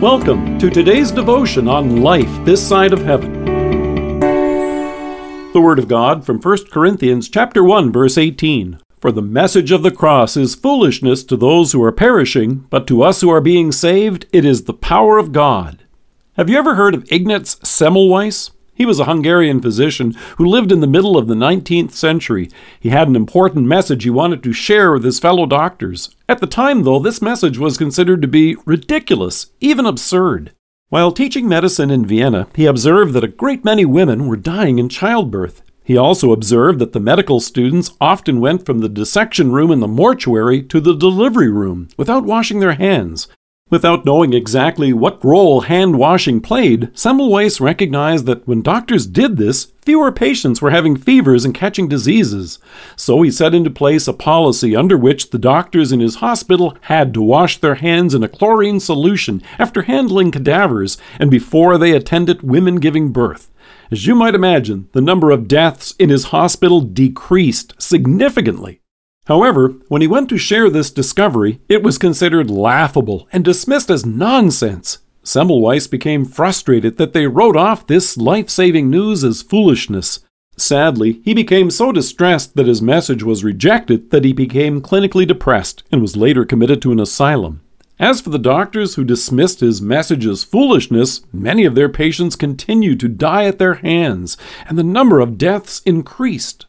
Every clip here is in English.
Welcome to today's devotion on life this side of heaven. The word of God from 1 Corinthians chapter 1 verse 18. For the message of the cross is foolishness to those who are perishing, but to us who are being saved it is the power of God. Have you ever heard of Ignaz Semmelweis? He was a Hungarian physician who lived in the middle of the 19th century. He had an important message he wanted to share with his fellow doctors. At the time, though, this message was considered to be ridiculous, even absurd. While teaching medicine in Vienna, he observed that a great many women were dying in childbirth. He also observed that the medical students often went from the dissection room in the mortuary to the delivery room without washing their hands. Without knowing exactly what role hand washing played, Semmelweis recognized that when doctors did this, fewer patients were having fevers and catching diseases. So he set into place a policy under which the doctors in his hospital had to wash their hands in a chlorine solution after handling cadavers and before they attended women giving birth. As you might imagine, the number of deaths in his hospital decreased significantly. However, when he went to share this discovery, it was considered laughable and dismissed as nonsense. Semmelweis became frustrated that they wrote off this life saving news as foolishness. Sadly, he became so distressed that his message was rejected that he became clinically depressed and was later committed to an asylum. As for the doctors who dismissed his message as foolishness, many of their patients continued to die at their hands, and the number of deaths increased.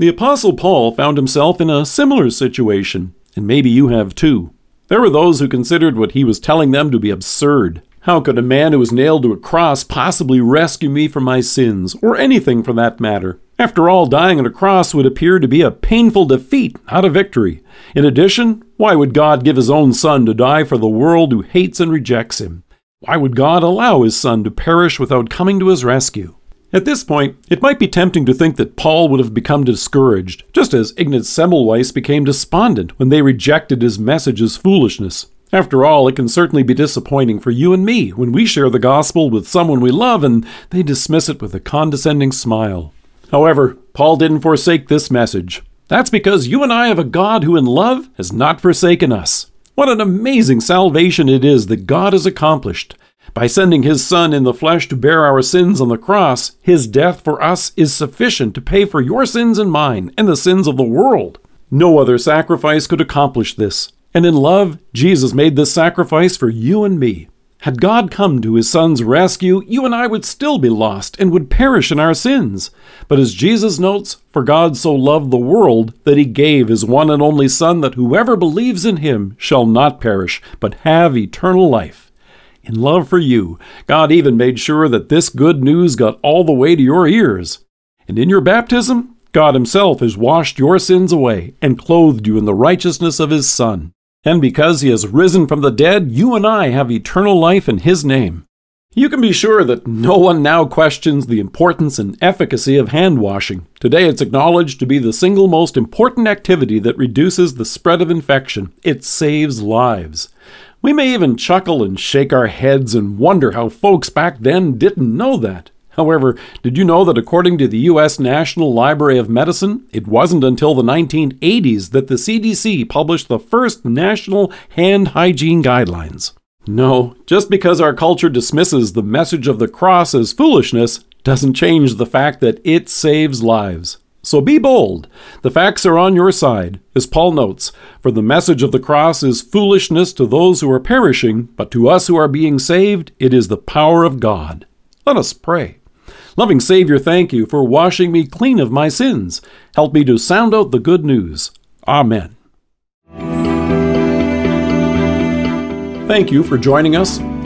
The Apostle Paul found himself in a similar situation, and maybe you have too. There were those who considered what he was telling them to be absurd. How could a man who was nailed to a cross possibly rescue me from my sins, or anything for that matter? After all, dying on a cross would appear to be a painful defeat, not a victory. In addition, why would God give his own Son to die for the world who hates and rejects him? Why would God allow his Son to perish without coming to his rescue? At this point, it might be tempting to think that Paul would have become discouraged, just as Ignaz Semmelweis became despondent when they rejected his message as foolishness. After all, it can certainly be disappointing for you and me when we share the gospel with someone we love and they dismiss it with a condescending smile. However, Paul didn't forsake this message. That's because you and I have a God who, in love, has not forsaken us. What an amazing salvation it is that God has accomplished. By sending his Son in the flesh to bear our sins on the cross, his death for us is sufficient to pay for your sins and mine and the sins of the world. No other sacrifice could accomplish this. And in love, Jesus made this sacrifice for you and me. Had God come to his Son's rescue, you and I would still be lost and would perish in our sins. But as Jesus notes, For God so loved the world that he gave his one and only Son, that whoever believes in him shall not perish, but have eternal life. In love for you, God even made sure that this good news got all the way to your ears. And in your baptism, God Himself has washed your sins away and clothed you in the righteousness of His Son. And because He has risen from the dead, you and I have eternal life in His name. You can be sure that no one now questions the importance and efficacy of hand washing. Today it's acknowledged to be the single most important activity that reduces the spread of infection. It saves lives. We may even chuckle and shake our heads and wonder how folks back then didn't know that. However, did you know that according to the U.S. National Library of Medicine, it wasn't until the 1980s that the CDC published the first national hand hygiene guidelines? No, just because our culture dismisses the message of the cross as foolishness doesn't change the fact that it saves lives. So be bold. The facts are on your side. As Paul notes, for the message of the cross is foolishness to those who are perishing, but to us who are being saved, it is the power of God. Let us pray. Loving Savior, thank you for washing me clean of my sins. Help me to sound out the good news. Amen. Thank you for joining us.